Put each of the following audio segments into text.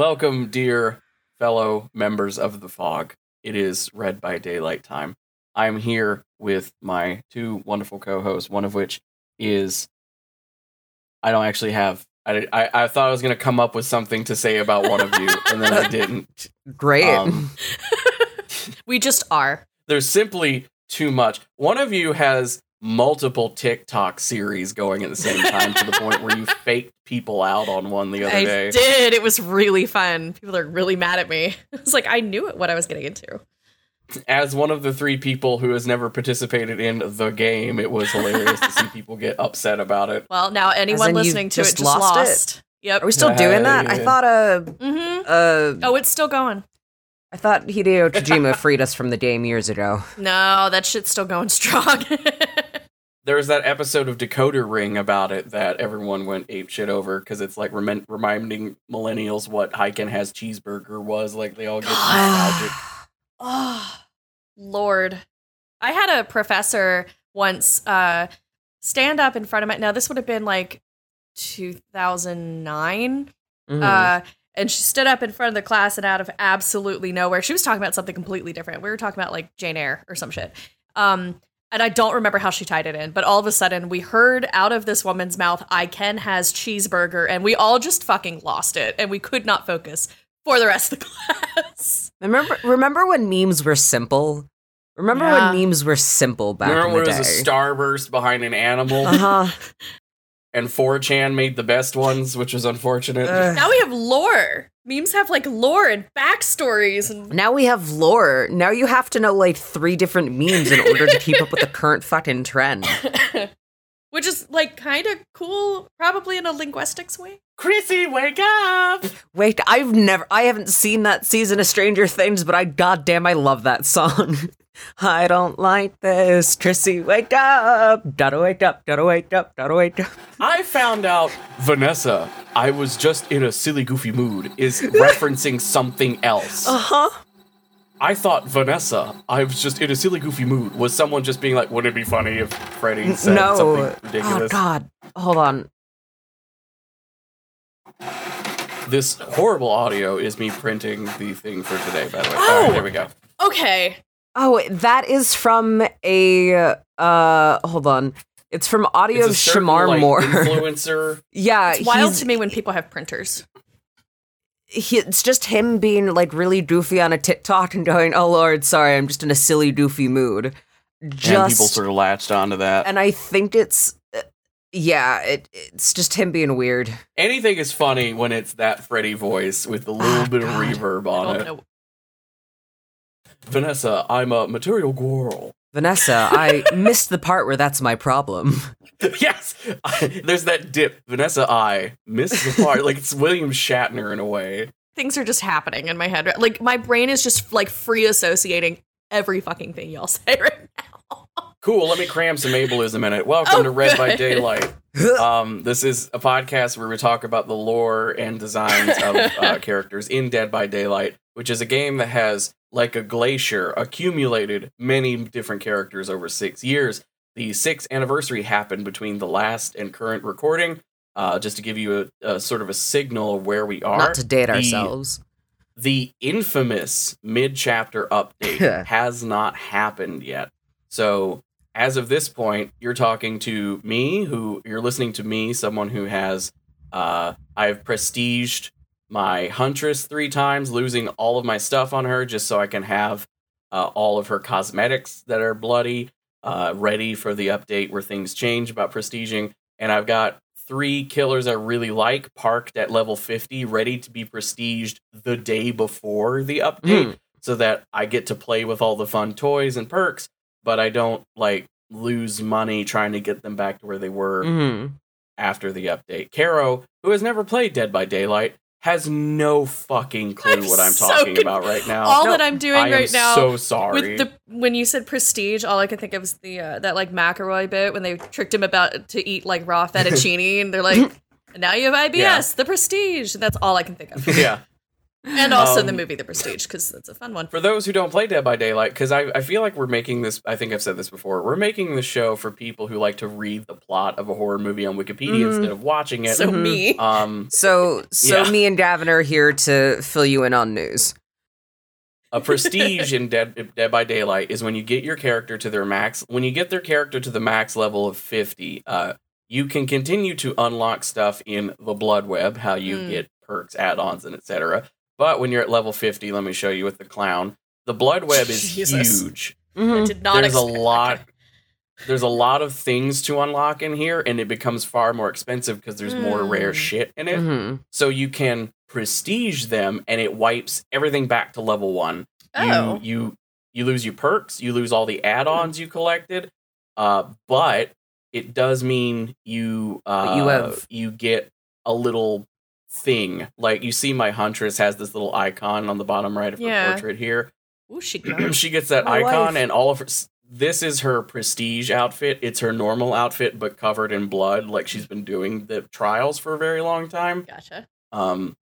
Welcome, dear fellow members of the fog. It is Read by Daylight time. I'm here with my two wonderful co-hosts, one of which is I don't actually have. I, I, I thought I was going to come up with something to say about one of you, and then I didn't. Great. Um, We just are. there's simply too much. One of you has multiple TikTok series going at the same time to the point where you faked people out on one the other I day. I did. It was really fun. People are really mad at me. It's like I knew it, what I was getting into. As one of the three people who has never participated in the game, it was hilarious to see people get upset about it. Well, now anyone listening to just it just lost lost. it? Yep. Are we still doing that? I Yeah. thought uh mm-hmm. uh Oh, it's still going. I thought Hideo Kojima freed us from the game years ago. No, that shit's still going strong. There was that episode of Decoder Ring about it that everyone went ape shit over because it's like remen- reminding millennials what I Can Has Cheezburger was. Like they all get nostalgic. oh, Lord. I had a professor once uh, stand up in front of my. Now, this would have been like 2009. Mhm. Uh, and she stood up in front of the class and out of absolutely nowhere, she was talking about something completely different. We were talking about like Jane Eyre or some shit. Um, and I don't remember how she tied it in, but all of a sudden we heard out of this woman's mouth, I Can Has Cheezburger, and we all just fucking lost it, and we could not focus for the rest of the class. remember remember when memes were simple? Remember Yeah. when memes were simple back Remember in when the it was day? a starburst behind an animal uh-huh. and 4chan made the best ones, which was unfortunate. Now we have lore. Memes have like lore and backstories, and Now we have lore. Now you have to know like three different memes in order to keep up with the current fucking trend. which is like kind of cool, probably in a linguistics way. Chrissy, wake up! Wait, I've never I haven't seen that season of Stranger Things, but I goddamn I love that song. I don't like this. Chrissy, wake up. Gotta wake up, gotta wake up, gotta wake up. I found out Vanessa, I was just in a silly, goofy mood, is referencing something else. Uh-huh. I thought Vanessa, I was just in a silly, goofy mood, was someone just being like, wouldn't it be funny if Freddy said no. something Oh god. Hold on. This horrible audio is me printing the thing for today, by the way. Oh! All right, here we go. Okay, Oh, that is from a uh hold on. It's from audio of It's a certain, Shamar like, Moore. influencer. yeah, it's wild to me when people have printers. He, it's just him being like really doofy on a TikTok and going, "Oh Lord, sorry, I'm just in a silly doofy mood." Just and people sort of latched onto that. and I think it's uh, yeah, it, it's just him being weird. Anything is funny when it's that Freddie voice with a little Ah, bit of reverb on it. know. Vanessa, I'm a material girl. Vanessa, I missed the part where that's my problem. yes, I, there's that dip. Vanessa, I missed the part. like it's William Shatner in a way. Things are just happening in my head. Like my brain is just like free associating every fucking thing y'all say right now. Cool. Let me cram some ableism in it. Welcome Oh, to Red by. Daylight. Um, this is a podcast where we talk about the lore and designs of uh, characters in Dead by Daylight, which is a game that has, like a glacier, accumulated many different characters over six years. The sixth anniversary happened between the last and current recording. Uh, just to give you a, a sort of a signal of where we are. Not to date The- ourselves. the infamous mid chapter update has not happened yet. So, as of this point, you're talking to me, who you're listening to me, someone who has, uh, I've prestiged my Huntress three times, losing all of my stuff on her just so I can have uh, all of her cosmetics that are bloody uh, ready for the update where things change about prestiging. And I've got three killers I really like parked at level 50, ready to be prestiged the day before the update so that I get to play with all the fun toys and perks, but I don't like lose money trying to get them back to where they were Mhm. after the update. Caro, who has never played Dead by Daylight, has no fucking clue I'm what I'm so talking con- about right now. all No, that I'm doing right now I am right now so sorry. with the when you said prestige, all I could think of was the uh, that like McElroy bit when they tricked him about to eat like raw fettuccine, and they're like, "Now you have IBS, Yeah. the prestige." And that's all I can think of. yeah. And also the Um, movie The Prestige because that's a fun one. For those who don't play Dead by Daylight, because I, I feel like we're making this, I think I've said this before, we're making the show for people who like to read the plot of a horror movie on Wikipedia Mhm. instead of watching it. So Mhm. me. um, So, so Yeah. me and Gavin are here to fill you in on news. a prestige in Dead, Dead by Daylight is when you get your character to their max. When you get their character to the max level of 50, uh, you can continue to unlock stuff in the Blood Web, how you Mm. get perks, add-ons, and etc. But when you're at level 50, let me show you with the clown. The Blood Web is Jesus. huge. I Mhm. did not. There's a lot there's a lot of things to unlock in here and it becomes far more expensive because there's more rare Mm. shit in it Mhm. so you can prestige them and it wipes everything back to level one Oh. you you you lose your perks you lose all the add-ons you collected uh but it does mean you uh you have- you get a little thing like you see my huntress has this little icon on the bottom right of her Yeah. portrait here Ooh, she got she gets that My icon wife. and all of her this is her prestige outfit it's her normal outfit but covered in blood like she's been doing the trials for a very long time Gotcha. um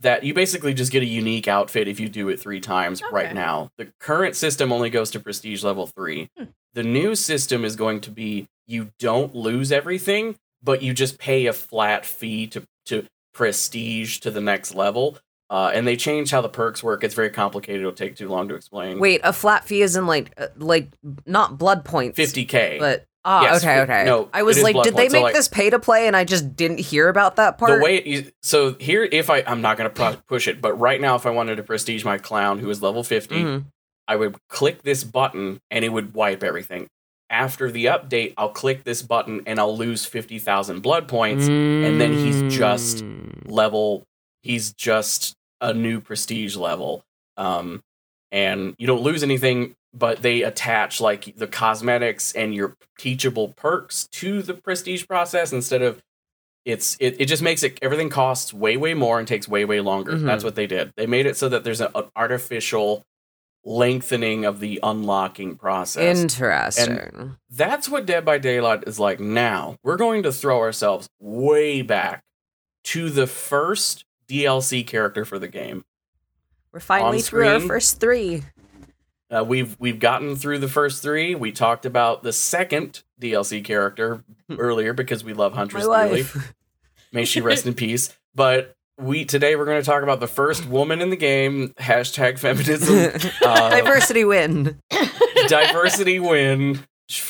that you basically just get a unique outfit if you do it three times right now the current system only goes to prestige level three Hmm. the new system is going to be you don't lose everything but you just pay a flat fee to to prestige to the next level uh, and they change how the perks work. It's very complicated. It'll take too long to explain. Wait, a flat fee is in like, uh, like not blood points, 50k. but ah, Yes, okay, okay. no, I was like, did they points, so, make like- this pay to play, and I just didn't hear about that part? the way it, so here if I I'm not going to pro- push it, but right now if I wanted to prestige my clown who is level 50, Mhm. I would click this button and it would wipe everything. After the update, I'll click this button and I'll lose 50,000 blood points. and then he's just- Mm. Level he's just a new prestige level. Um and you don't lose anything but they attach like the cosmetics and your teachable perks to the prestige process instead of it's it, it just makes it everything costs way way more and takes way way longer Mhm. that's what they did they made it so that there's an artificial lengthening of the unlocking process Interesting. that's what dead by daylight is like now we're going to throw ourselves way back to the first dlc character for the game We're finally through our first three. Uh, we've we've gotten through the first three. We talked about the second DLC character earlier because we love My Huntress dearly. May she rest in peace. But we today we're going to talk about the first woman in the game. Hashtag feminism. Uh, Diversity win. diversity win.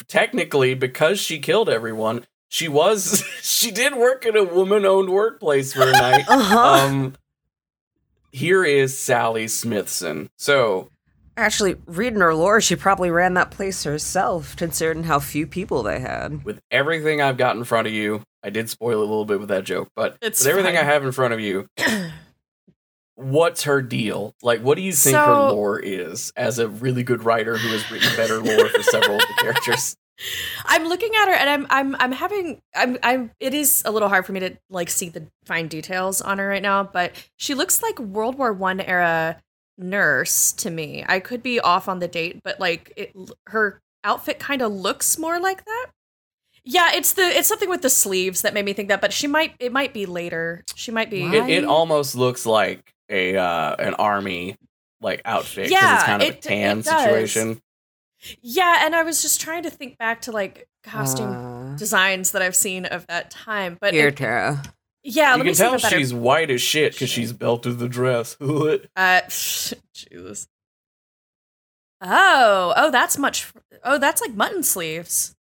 Technically, because she killed everyone, she was she did work in a woman-owned workplace for a night. Uh huh. um, here is Sally Smithson. So Actually, reading her lore, she probably ran that place herself, considering how few people they had. with everything I've got in front of you, I did spoil a little bit with that joke, but It's with everything. I have in front of you, what's her deal? Like, what do you think her lore is as a really good writer who has written better lore for several of the characters? I'm looking at her and I'm I'm I'm having I'm I'm it is a little hard for me to like see the fine details on her right now, but she looks like World War 1 era nurse to me. I could be off on the date, but like it her outfit kind of looks more like that. Yeah, it's the it's something with the sleeves that made me think that, but she might it might be later. She might be It, it almost looks like a uh, an army like outfit because Yeah, it's kind of a it- tan does. situation. Yeah, and I was just trying to think back to like costume Uh, desigins that I've seen of that time, but here, it- Tara. yeah, you let me can see if tell I better she's white as shit because she's belted the dress. Uh, Jesus. Oh, oh, that's much. Oh, that's like mutton sleeves.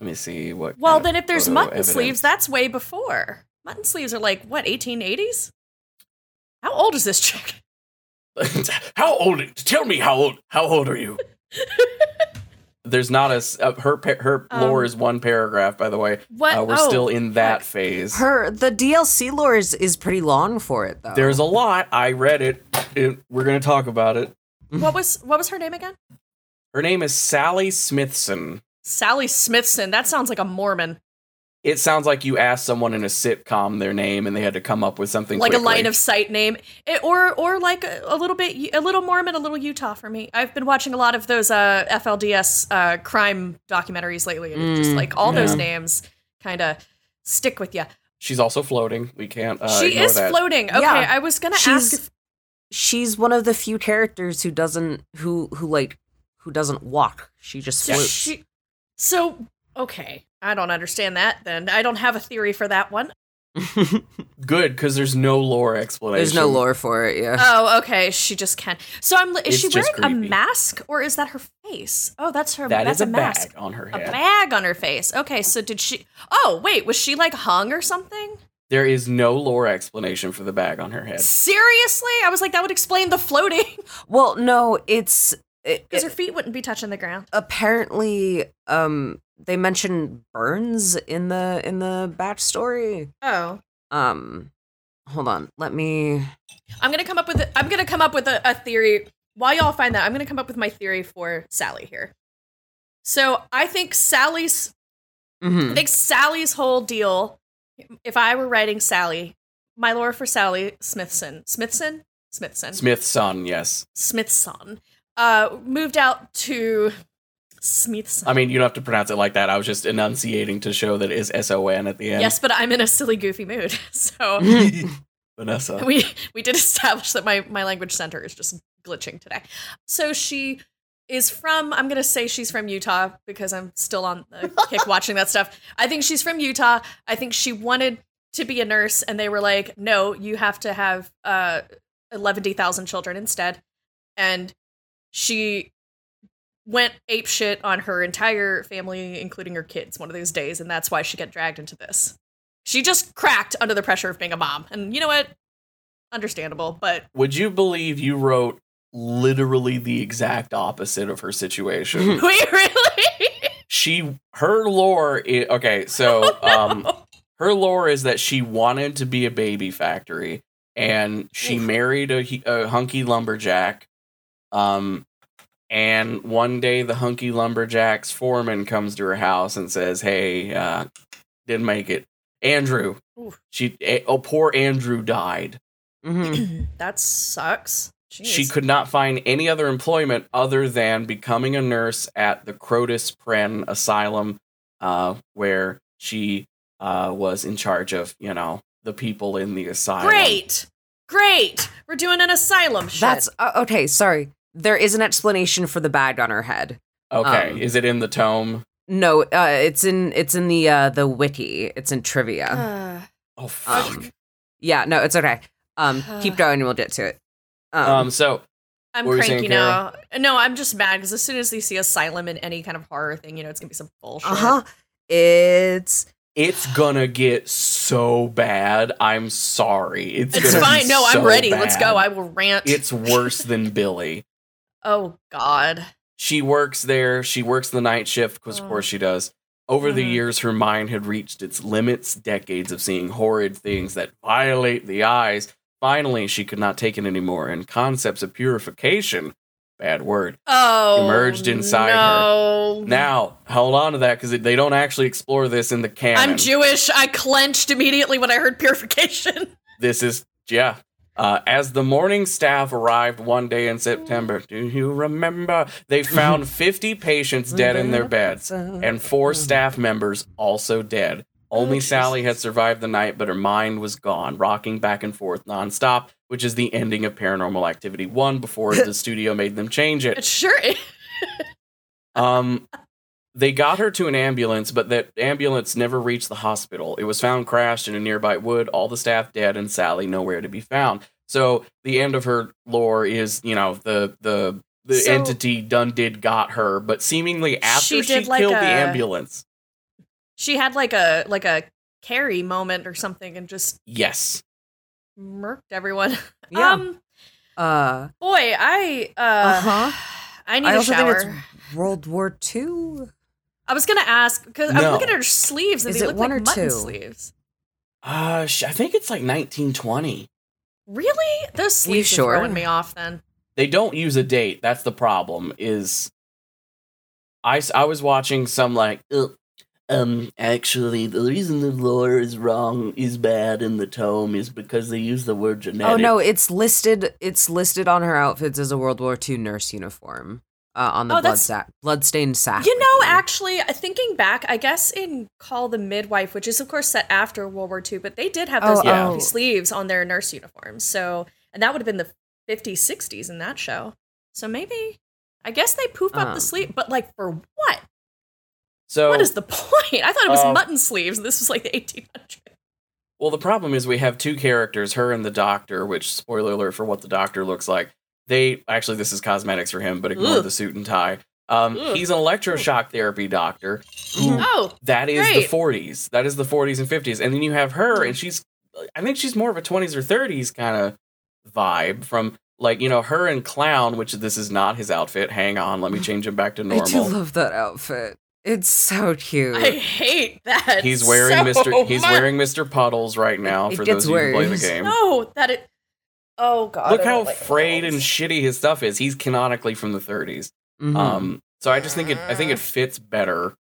Let me see what. Well, then if there's mutton evidence. sleeves, that's way before. Mutton sleeves are like what 1880s. How old is this chick? how old? Tell me how old. How old are you? There's not a uh, her her Um, lore is one paragraph. By the way, What? uh, we're oh, still in that fuck. phase. Her the DLC lore is, is pretty long for it though. There's a lot. I read it. It- We're gonna talk about it. What was what was her name again? Her name is Sally Smithson. Sally Smithson. That sounds like a Mormon. It sounds like you asked someone in a sitcom their name and they had to come up with something like a line of sight name It- or or like a, a little bit a little mormon a little utah for me i've been watching a lot of those uh flds uh crime documentaries lately and it's just Mm, like all those names kind of stick with you She's also floating. We can't. Uh, she is that. floating okay Yeah. i was gonna She's- ask if she's one of the few characters who doesn't who who like who doesn't walk. She just So floats. she, so okay, I don't understand that. Then I don't have a theory for that one. Good, because there's no lore explanation. There's no lore for it. Yeah. Oh, okay. She just can't. So I'm. Is It's she just wearing a mask or is that her face? Oh, that's her. That that's is a, a mask. bag on her A bag on her face. Okay, so did she? Oh, wait, was she like hung or something? There is no lore explanation for the bag on her head. Seriously, I was like, that would explain the floating Well, no, it's it, because her feet wouldn't be touching the ground. apparently um they mentioned burns in the in the batch story. Oh, Um, hold on, let me. I'm gonna come up with. A, I'm gonna come up with a, a theory. While y'all find that, I'm gonna come up with my theory for Sally here. So I think Sally's I Mhm. think Sally's whole deal, if I were writing Sally, my lore for Sally Smithson, Smithson, Smithson, Smithson, yes. Smithson, uh, moved out to Smithson. I mean, you don't have to pronounce it like that. I was just enunciating to show that it is S O N at the end. yes, but I'm in a silly, goofy mood, so Vanessa. we we did establish that my my language center is just glitching today. So she is from I'm going to say she's from Utah because I'm still on the kick watching that stuff. I think she's from Utah. I think she wanted to be a nurse and they were like, "No, you have to have uh 11,000 children instead." And she went ape shit on her entire family including her kids one of those days and that's why she got dragged into this. She just cracked under the pressure of being a mom. And you know what? Understandable, but Would you believe you wrote literally the exact opposite of her situation? wait, really? she, her lore, i okay, so, um, her lore is that she wanted to be a baby factory and she Oof. married a, a hunky lumberjack um and one day the hunky lumberjack's foreman comes to her house and says hey uh didn't make it andrew Oof. she eh, oh poor andrew died Mhm. that sucks. Jeez. she could not find any other employment other than becoming a nurse at the Crotus Prenn Asylum, uh, where she uh, was in charge of, you know, the people in the asylum. Great, great. We're doing an asylum shit. That's uh, okay. Sorry, there is an explanation for the bag on her head. Okay, Um, is it in the tome? No, uh, it's in it's in the uh, the wiki. It's in trivia. Uh, Oh, fuck. Um, yeah, no, it's okay. Um, keep going, and we'll get to it. Um, Um, so I'm what were cranky saying, now. No, I'm just mad because as soon as they see asylum in any kind of horror thing, you know, it's gonna be some bullshit. uh huh. It's it's gonna get so bad. I'm sorry. It's, It's gonna be fine. No, I'm so ready. Let's go. I will rant. It's worse than Billy. Oh God. She works there. She works the night shift because, of Oh. course, she does. Over the Mhm. years, her mind had reached its limits, decades of seeing horrid things that violate the eyes. Finally, she could not take it anymore, and concepts of purification bad word Oh, Emerged inside her. now hold on to that because they don't actually explore this in the canon I'm Jewish. I clenched immediately when I heard purification. this is yeah uh, as the morning staff arrived one day in september do you remember they found 50 patients dead in their beds and four staff members also dead. Only Oh, Sally had survived the night, but her mind was gone, rocking back and forth nonstop, which is the ending of Paranormal Activity 1 before the studio made them change It it. sure is. Um, they got her to an ambulance, but that ambulance never reached the hospital. It was found crashed in a nearby wood, all the staff dead, and Sally nowhere to be found. So the end of her lore is, you know, the the the So- entity done did got her, but seemingly after She she, did like killed the ambulance. She had like a like a carry moment or something and just Yes. murked everyone. Yeah. Um, uh, boy, I uh, Uh-huh. I need I a also shower. think it's World War Two. I was gonna ask because I'm looking at her sleeves and Is they it look one like or mutton two? sleeves. Uh, sh- I think it's like 1920. Really? Those sleeves sure? are throwing me off. Then They don't use a date. That's the problem. Is I I was watching some like "Ugh, um actually the reason the lore is wrong is bad in the tome is because they use the word genetic. Oh no, it's listed. It's listed on her outfits as a World War II nurse uniform uh, on the Oh, blood that's- sack, bloodstained sack. you know, wiki. actually, thinking back, I guess in Call the Midwife, which is of course set after World War II, but they did have those Oh, Yeah. oh. sleeves on their nurse uniforms. So, and that would have been the 50s, 60s in that show. So maybe, I guess they poof up Um. the sleeve, but like for what? So what is the point? I thought it was um, mutton sleeves. This was like the 1800s. Well, the problem is we have two characters, her and the doctor, which spoiler alert for what the doctor looks like. They actually this is cosmetics for him, but ignore Ugh. the suit and tie. Um, he's an electroshock therapy doctor. Who mm-hmm. Oh, that is Great. the 40s. That is the 40s and 50s. And then you have her, and mm. she's I think she's more of a 20s or 30s kind of vibe from like you know her and clown, which this is not his outfit. Hang on, let me mm. change him back to normal. I do love that outfit. It's so cute. I hate that. He's wearing so Mr. He's wearing Mr. Puddles right now It for gets those of who play the game. No, that it. Oh god. Look how like frayed and shitty his stuff is. He's canonically from the 30s. Mhm. Um, so I just think it. I think it fits better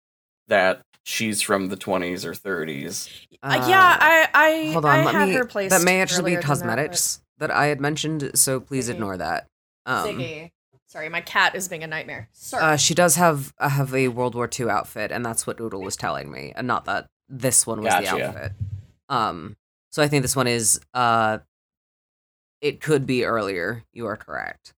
that she's from the 20s or 30s. Uh, yeah, I I hold on. I let had me. her placed that may actually be than that, but- cosmetics that, I had mentioned, so please Mhm. ignore that. Um, Ziggy. Sorry, my cat is being a nightmare. Sorry. uh, she does have uh, have a World War II outfit, and that's what Doodle was telling me, and not that this one was the outfit. Um, so I think this one is. Uh, it could be earlier. You are correct.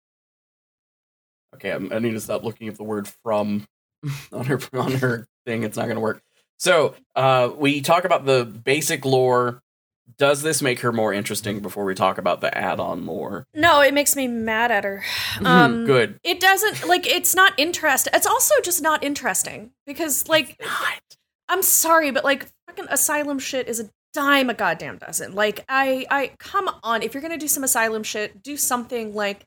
Okay, I'm, I need to stop looking at the word "from" on her on her thing. It's not going to work. So uh, we talk about the basic lore. Does this make her more interesting before we talk about the add-on lore? no, it makes me mad at her. Um, Good. It doesn't like it's not interesting. It's also just not interesting because like I'm sorry, but like fucking asylum shit is a dime a goddamn dozen. Like I I come on, if you're gonna do some asylum shit, do something like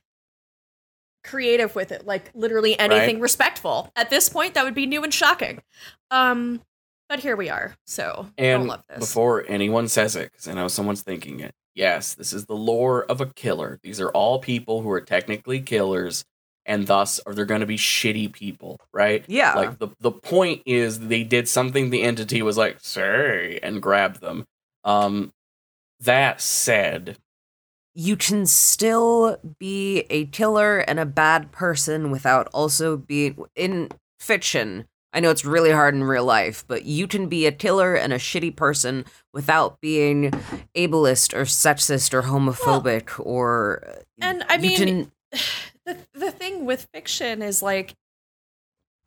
creative with it, like literally anything Right. respectful. At this point, that would be new and shocking. Um, but here we are. So I don't And love this. before anyone says it, because I know someone's thinking it, yes, this is the lore of a killer. These are all people who are technically killers, and thus are they're going to be shitty people, right? Yeah. Like the the point is they did something the entity was like say and grabbed them. Um, that said, you can still be a killer and a bad person without also being in fiction. I know it's really hard in real life, but you can be a killer and a shitty person without being ableist or sexist or homophobic or uh, and I you mean, can- the the thing with fiction is like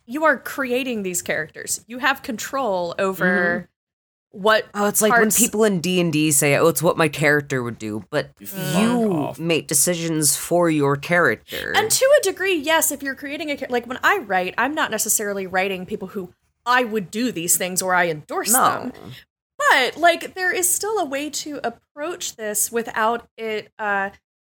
you are creating these characters. You have control over what oh, it's like when people in D and D say, "Oh, it's what my character would do," but Fuck you make decisions for your character. And to a degree, yes, if you're creating a char- like when I write, I'm not necessarily writing people who I would do these things or I endorse no, them. But like there is still a way to approach this without it uh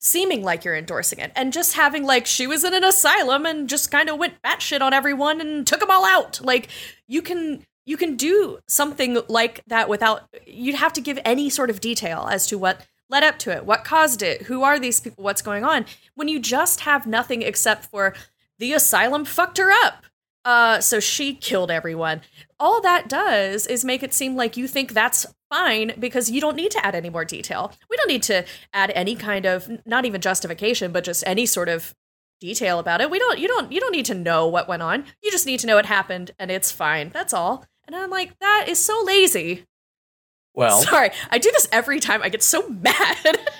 seeming like you're endorsing it and just having like she was in an asylum and just kind of went batshit on everyone and took them all out. Like you can you can do something like that without you'd have to give any sort of detail as to what led up to it, what caused it, who are these people, what's going on. When you just have nothing except for the asylum fucked her up. Uh, so she killed everyone. All that does is make it seem like you think that's fine because you don't need to add any more detail. We don't need to add any kind of not even justification, but just any sort of detail about it. We don't you don't you don't need to know what went on. You just need to know it happened and it's fine. That's all. And I'm like, that is so lazy. well, Sorry, I do this every time. I get so mad.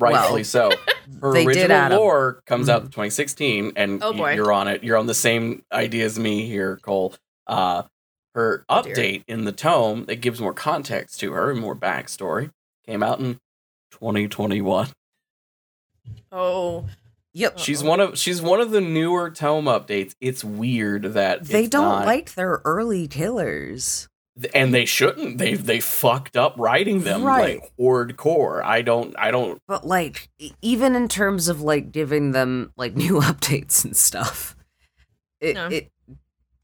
Rightfully Well, so. Her original lore comes out Mhm. in 2016, and Oh, y- boy. you're on it. You're on the same idea as me here, Cole. Uh, her Oh, dear. update in the tome that gives more context to her and more backstory came out in 2021. oh, yep. She's one of she's one of the newer tome updates. It's weird that They don't not- like their early killers. And they shouldn't. They they fucked up writing them Right. like hardcore. I don't I don't But like even in terms of like giving them like new updates and stuff. It No. it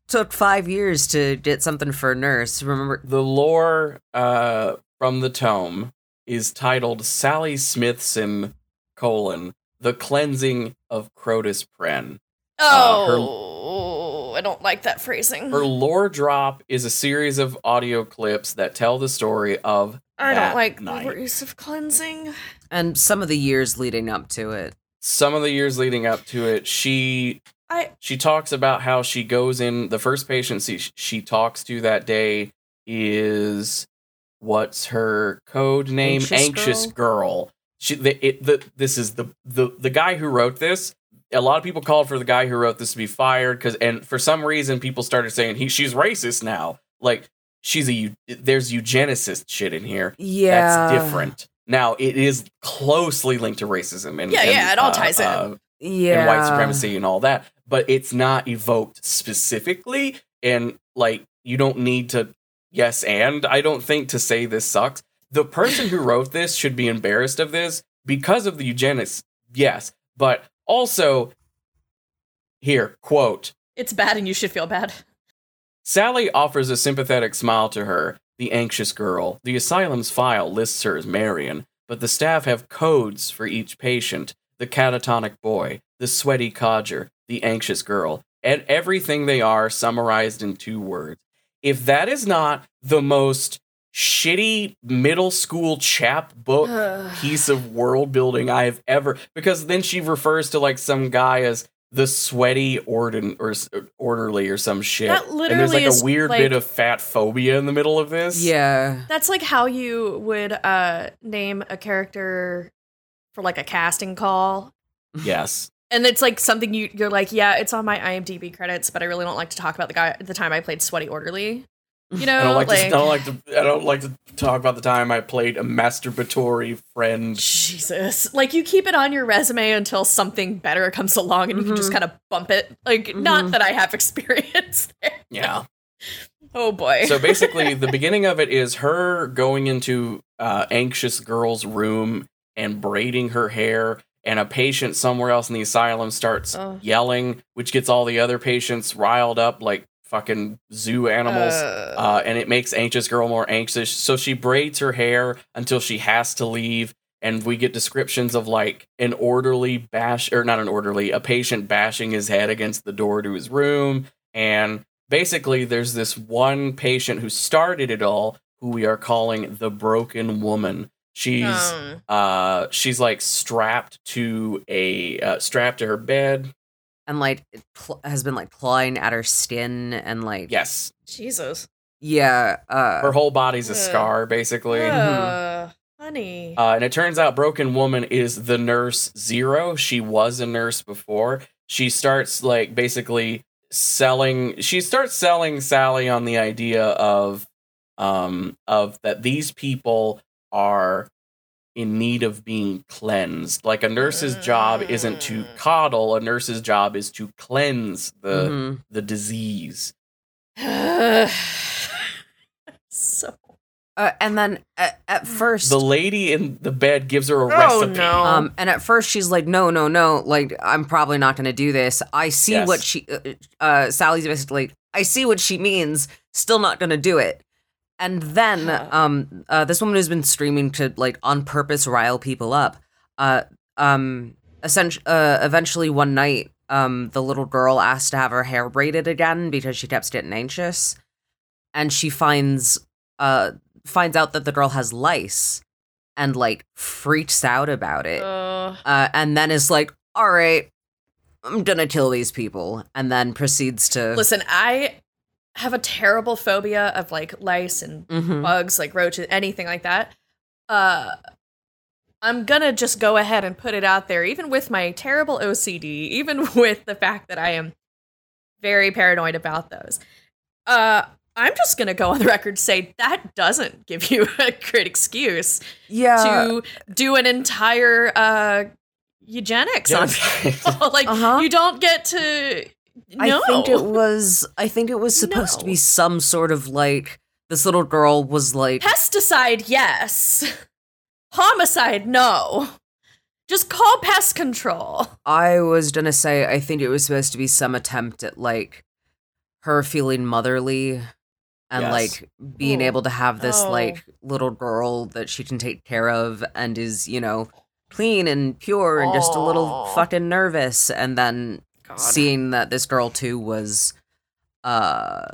took 5 years to get something for nurse. Remember the lore uh from the tome is titled Sally Smithson colon the cleansing of Crotus Prenn. Uh, her- oh, I don't like that phrasing. Her lore drop is a series of audio clips that tell the story of I that don't like night. the use of cleansing. and some of the years leading up to it. some of the years leading up to it. She I she talks about how she goes in the first patient she, she talks to that day is what's her code name Anxious anxious girl, she the, it, the this is the the the guy who wrote this. A lot of people called for the guy who wrote this to be fired because, and for some reason, people started saying he she's racist now. Like she's a there's eugenicist shit in here. Yeah. That's different. Now it is closely linked to racism and Yeah, and, yeah, it all uh, ties in. uh, Yeah. and white supremacy and all that, but it's not evoked specifically. And like, you don't need to, yes, and I don't think to say this sucks. The person who wrote this should be embarrassed of this because of the eugenics, yes, but also, here, quote, It's bad and you should feel bad. Sally offers a sympathetic smile to her, the anxious girl. The asylum's file lists her as Marion, but the staff have codes for each patient the catatonic boy, the sweaty codger, the anxious girl, and everything they are summarized in two words. If that is not the most shitty middle school chap book piece of world building I have ever because then she refers to like some guy as the sweaty ordin or orderly or some shit. That and there's like is, a weird like- bit of fat phobia in the middle of this. Yeah. That's like how you would uh name a character for like a casting call. Yes. And it's like something you you're like, yeah, it's on my IMDb credits, but I really don't like to talk about the guy at the time I played Sweaty Orderly. You know, I don't like, like, to I don't like to I don't like to talk about the time I played a masturbatory friend. Jesus. Like you keep it on your resume until something better comes along and you can just Mhm. kind of bump it. Like not Mhm. that I have experience there. Yeah. Oh boy. so basically the beginning of it is her going into uh, anxious girl's room and braiding her hair and a patient somewhere else in the asylum starts Oh. yelling which gets all the other patients riled up like fucking zoo animals Uh, uh, and it makes anxious girl more anxious. So she braids her hair until she has to leave and we get descriptions of like an orderly bash or not an orderly a patient bashing his head against the door to his room. And basically there's this one patient who started it all who we are calling the broken woman. She's um, uh she's like strapped to a uh, strapped to her bed And like it cl- has been like clawing at her skin and like yes Jesus. yeah. Uh her whole body's a Ugh. scar basically Uh, honey. Uh, and it turns out Broken Woman is the nurse Zero. She was a nurse before. She starts like basically selling. She starts selling Sally on the idea of, um, of that these people are in need of being cleansed. Like a nurse's job isn't to Mm. coddle. A nurse's job is to cleanse the mhm. the disease. so Uh, and then at, at first The lady in the bed gives her a Oh, recipe. no. Um, and at first she's like, no, no, no, like I'm probably not going to do this. I see Yes. what she, uh, uh, Sally's basically, I see what she means. Still not going to do it. And then, um, uh, this woman who's been streaming to like on purpose rile people up. Uh, um, essentially, uh, eventually one night, um, the little girl asked to have her hair braided again because she kept getting anxious, and she finds, uh, finds out that the girl has lice, and like freaks out about it. Uh, uh, and then is like, "All right, I'm gonna kill these people," and then proceeds to listen, I have a terrible phobia of like lice and Mhm. bugs, like roaches, anything like that. Uh, I'm gonna just go ahead and put it out there, even with my terrible OCD, even with the fact that I am very paranoid about those. Uh, I'm just gonna go on the record say that doesn't give you a great excuse yeah. to do an entire uh eugenics on people. like Uh-huh. you don't get to. I think it was. I think it was supposed to be some sort of like this little girl was like, Pesticide, yes. Homicide, no. Just call pest control. I was gonna say, I think it was supposed to be some attempt at like her feeling motherly and Yes. like being Oh. able to have this Oh. like little girl that she can take care of and is you know clean and pure and just a little fucking nervous and then God. seeing that this girl too was uh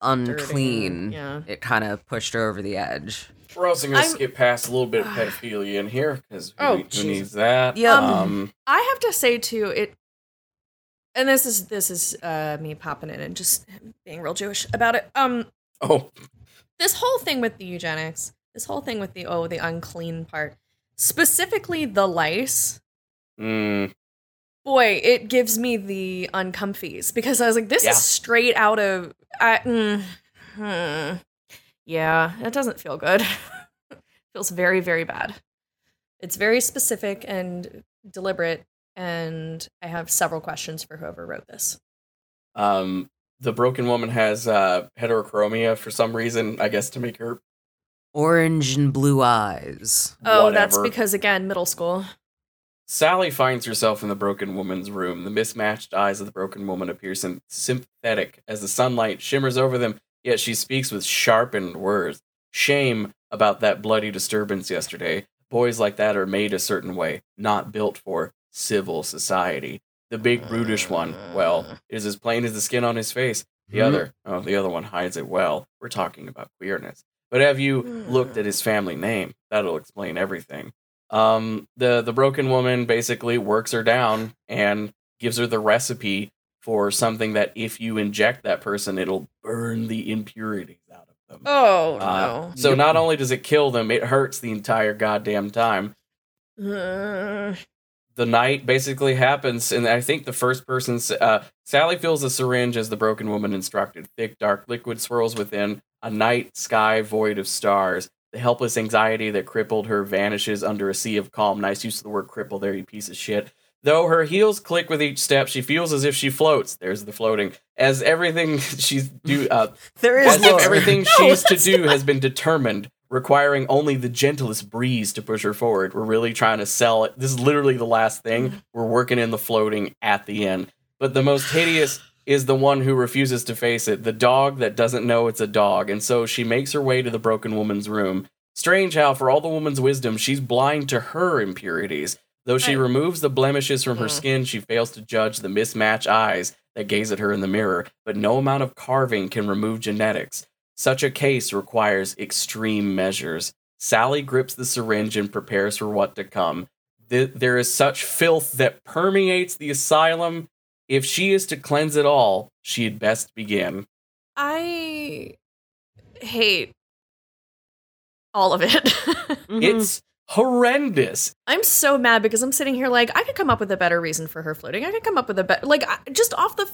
unclean Yeah. it kind of pushed her over the edge We're also going to I'm- skip past a little bit of pedophilia in here because who, Oh, who jeez. needs that? Yeah. Um, I have to say too, it and this is this is uh me popping in and just being real Jewish about it. Um oh, this whole thing with the eugenics, this whole thing with the oh the unclean part. Specifically, the lice. Mm, Boy, it gives me the uncomfies because I was like, this Yeah. is straight out of. I, mm, hmm. Yeah, it doesn't feel good. feels very, very bad. It's very specific and deliberate, and I have several questions for whoever wrote this. um, the broken woman has uh, heterochromia for some reason. I guess to make her Orange and blue eyes. Oh, that's because again, middle school. Sally finds herself in the broken woman's room. The mismatched eyes of the broken woman appear sym- sympathetic as the sunlight shimmers over them, yet she speaks with sharpened words. Shame about that bloody disturbance yesterday. Boys like that are made a certain way, not built for civil society. The big brutish one, well, is as plain as the skin on his face. The Mhm. other, oh, the other one hides it well. We're talking about queerness. But have you looked at his family name? That'll explain everything. Um, the the broken woman basically works her down and gives her the recipe for something that if you inject that person, it'll burn the impurities out of them. Oh Uh, so not only does it kill them, it hurts the entire goddamn time. no. the night basically happens, and I think the first person, uh, Sally fills a syringe as the broken woman instructed. Thick, dark liquid swirls within. A night sky void of stars. The helpless anxiety that crippled her vanishes under a sea of calm. Nice use of the word cripple there, you piece of shit. Though her heels click with each step, she feels as if she floats. There's the floating. As everything she's do, uh, There is as if everything No, she's to do has been determined, requiring only the gentlest breeze to push her forward. We're really trying to sell it. This is literally the last thing. We're working in the floating at the end. But the most hideous is the one who refuses to face it, the dog that doesn't know it's a dog. And so she makes her way to the broken woman's room. Strange how, for all the woman's wisdom, she's blind to her impurities. Though she removes the blemishes from her Mm. skin, she fails to judge the mismatched eyes that gaze at her in the mirror. But no amount of carving can remove genetics. Such a case requires extreme measures. Sally grips the syringe and prepares for what to come. Th- there is such filth that permeates the asylum. If she is to cleanse it all, she had best begin. I hate all of it. Mhm. It's horrendous. I'm so mad because I'm sitting here like I could come up with a better reason for her floating. I could come up with a better like I, just off the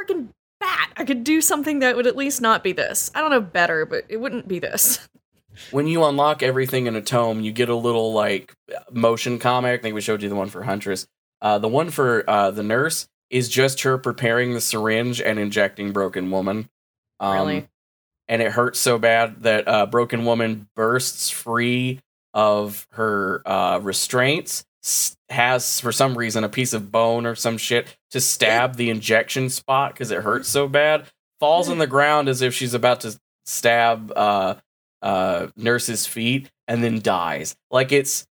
freaking bat. I could do something that would at least not be this. I don't know better, but it wouldn't be this. When you unlock everything in a tome, you get a little like motion comic. I think we showed you the one for Huntress. Uh, the one for uh, the nurse is just her preparing the syringe and injecting Broken Woman. Um, Really? And it hurts so bad that uh, Broken Woman bursts free of her uh, restraints, has for some reason a piece of bone or some shit to stab the injection spot because it hurts so bad, falls on the ground as if she's about to stab uh, uh, Nurse's feet, and then dies. Like it's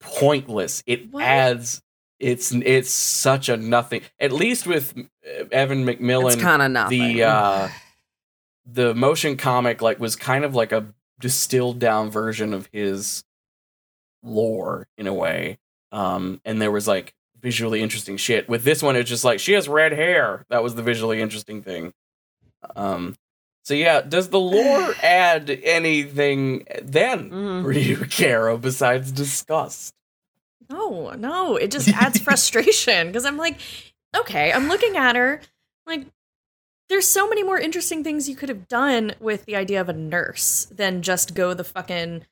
pointless. It What? adds. It's it's such a nothing. At least with uh, Evan MacMillan, It's kind of nothing. the uh the motion comic like was kind of like a distilled down version of his lore in a way um and there was like visually interesting shit with this one it's just like she has red hair that was the visually interesting thing um so yeah does the lore add anything then Mhm. for you caro besides disgust No, no, it just adds frustration because I'm like, okay, I'm looking at her, like, there's so many more interesting things you could have done with the idea of a nurse than just go the fucking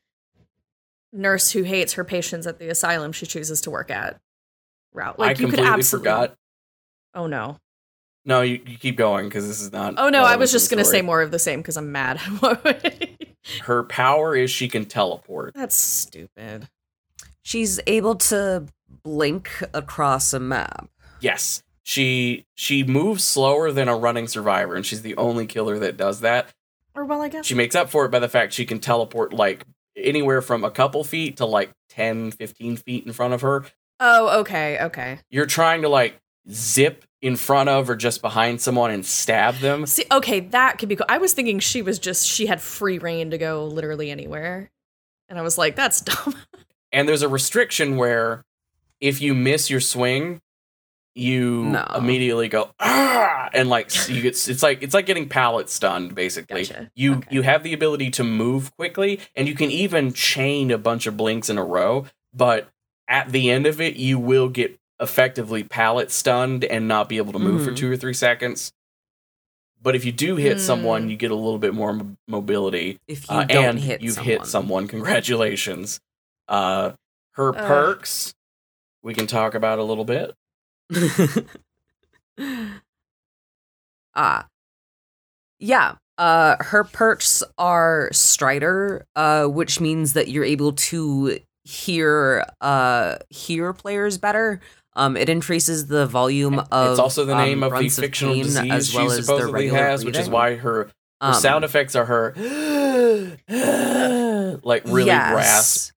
nurse who hates her patients at the asylum she chooses to work at route. Like, i you could completely absolutely. forgot Oh no. no you, you keep going because this is not Oh no, I was just gonna story. say more of the same because I'm mad. her power is she can teleport That's stupid. She's able to blink across a map. Yes. She she moves slower than a running survivor, and she's the only killer that does that. Or well, I guess She makes up for it by the fact she can teleport like anywhere from a couple feet to like 10, 15 feet in front of her. Oh, okay, okay. You're trying to like zip in front of or just behind someone and stab them. See, okay, that could be cool. I was thinking she was just she had free reign to go literally anywhere, and I was like, that's dumb. And there's a restriction where if you miss your swing, you No. immediately go ah, and like you get it's like it's like getting pallet stunned basically. Gotcha. You Okay. you have the ability to move quickly and you can even chain a bunch of blinks in a row, but at the end of it, you will get effectively pallet stunned and not be able to move for Mhm. two or three seconds. But if you do hit someone, Hmm. you get a little bit more mo- mobility. If you Uh, don't and hit you've someone. hit someone. Congratulations. Uh, her Ugh. perks, we can talk about a little bit. Ah. yeah. Uh her perks are Stridor, uh, which means that you're able to hear uh hear players better. Um, it increases the volume of. it's also the um, name of the fictional pain disease as well she supposedly regular has, which is why her, her Um, sound effects are her like really yes. rasp.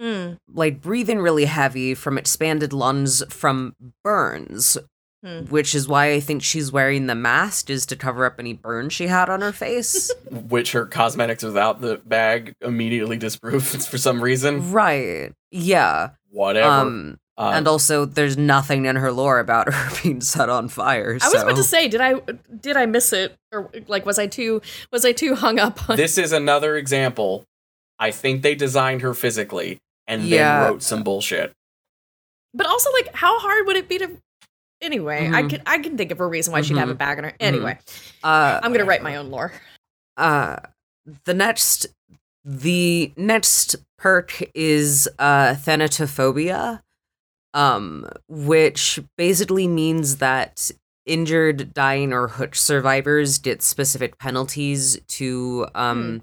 Mm. like breathing really heavy from expanded lungs from burns, Hmm. which is why I think she's wearing the mask is to cover up any burns she had on her face. which her cosmetics without the bag immediately disproves for some reason. right. Yeah. Whatever. Um Uh, and also there's nothing in her lore about her being set on fire. I was about to say, did I did I miss it, or like was I too was I too hung up on? this is another example. I think they designed her physically and Yeah. then wrote some bullshit. But also, like, how hard would it be to? Anyway, I Mhm. can I can think of a reason why she'd have a Mhm. bag on her. Anyway, uh I'm gonna write my own lore. uh the next the next perk is uh thanatophobia um which basically means that injured dying or hook survivors get specific penalties to um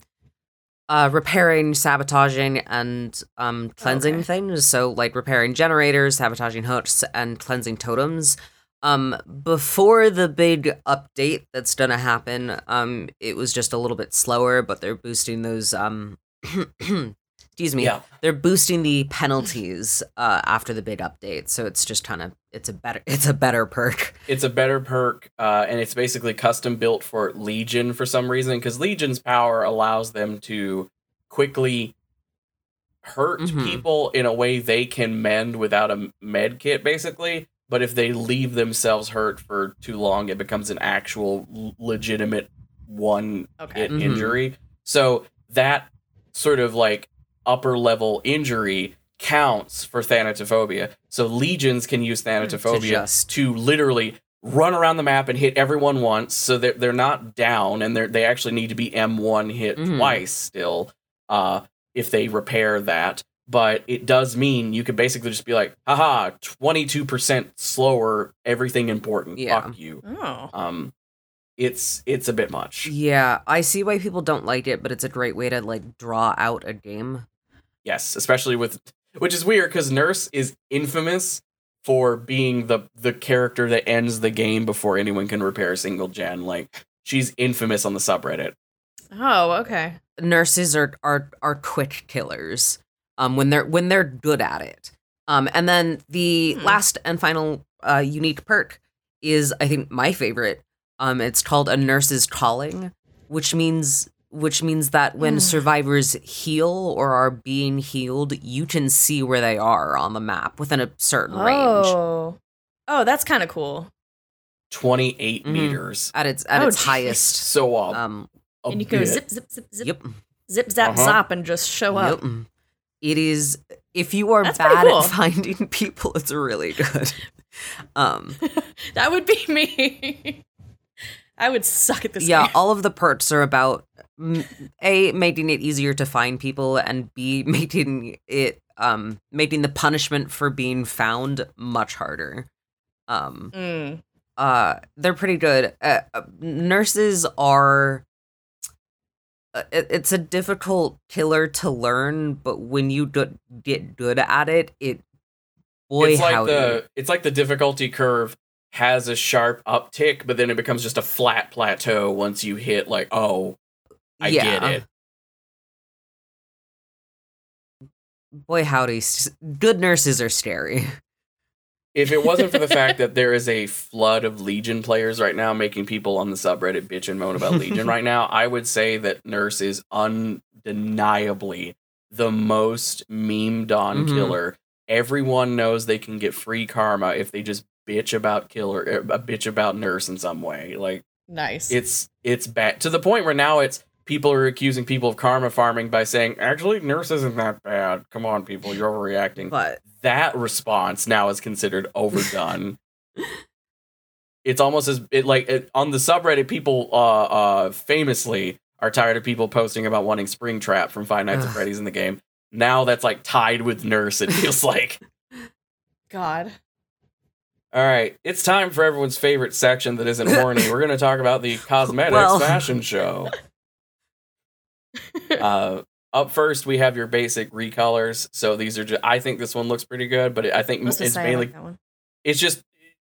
uh repairing sabotaging and um cleansing Okay. things so like repairing generators sabotaging hooks and cleansing totems um before the big update that's gonna happen um it was just a little bit slower but they're boosting those um excuse me Yeah. they're boosting the penalties uh after the big update so it's just kind of it's a better it's a better perk It's a better perk, uh, and it's basically custom built for Legion for some reason, because Legion's power allows them to quickly hurt Mhm. people in a way they can mend without a med kit, basically. But if they leave themselves hurt for too long, it becomes an actual legitimate one Okay. hit Mhm. injury. So that sort of like upper level injury counts for thanatophobia. So legions can use thanatophobia To just- to literally run around the map and hit everyone once so they're, they're not down and they they actually need to be m1 hit Mhm. twice still uh, if they repair that but it does mean you could basically just be like haha 22% slower everything important Yeah. fuck you Oh, um it's it's a bit much yeah i see why people don't like it but it's a great way to like draw out a game yes especially with which is weird because nurse is infamous for being the the character that ends the game before anyone can repair a single gen like she's infamous on the subreddit oh, okay. nurses are are are quick killers um when they're when they're good at it um and then the Hmm. last and final uh unique perk is i think my favorite um it's called a nurse's calling which means which means that when Hmm. survivors heal or are being healed you can see where they are on the map within a certain range Oh, oh, that's kind of cool. 28 Mhm. meters at its at Oh, its jeez. highest so off um and you can bit. go zip, zip, zip, zip, yep zip, zap, Uh-huh. zop, and just show up. Yep. It is if you are That's bad cool. at finding people, it's really good. um That would be me. I would suck at this. yeah, game. all of the perks are about mm, A making it easier to find people and B making it um making the punishment for being found much harder. Um Mm. uh they're pretty good uh, uh, nurses are uh, it, it's a difficult killer to learn but when you do- get good at it it boy it's like howdy the it's like the difficulty curve has a sharp uptick but then it becomes just a flat plateau once you hit like oh i get Yeah. it boy howdy good nurses are scary if it wasn't for the fact that there is a flood of Legion players right now making people on the subreddit bitch and moan about Legion right now, I would say that Nurse is undeniably the most memed on Mhm. killer. Everyone knows they can get free karma if they just bitch about killer, a bitch about Nurse in some way. Like Nice. it's it's bad to the point where now it's people are accusing people of karma farming by saying, actually, nurse isn't that bad. Come on, people, you're overreacting. But that response now is considered overdone. it's almost as it like it, on the subreddit, people uh, uh, famously are tired of people posting about wanting Springtrap from Five Nights at Freddy's in the game. Now that's like tied with Nurse. It feels like. God. All right, it's time for everyone's favorite section that isn't horny. We're going to talk about the cosmetics Well- fashion show. Uh, up first, we have your basic recolors. So these are just. I think this one looks pretty good, but I think What's it's mainly. like that one. It's just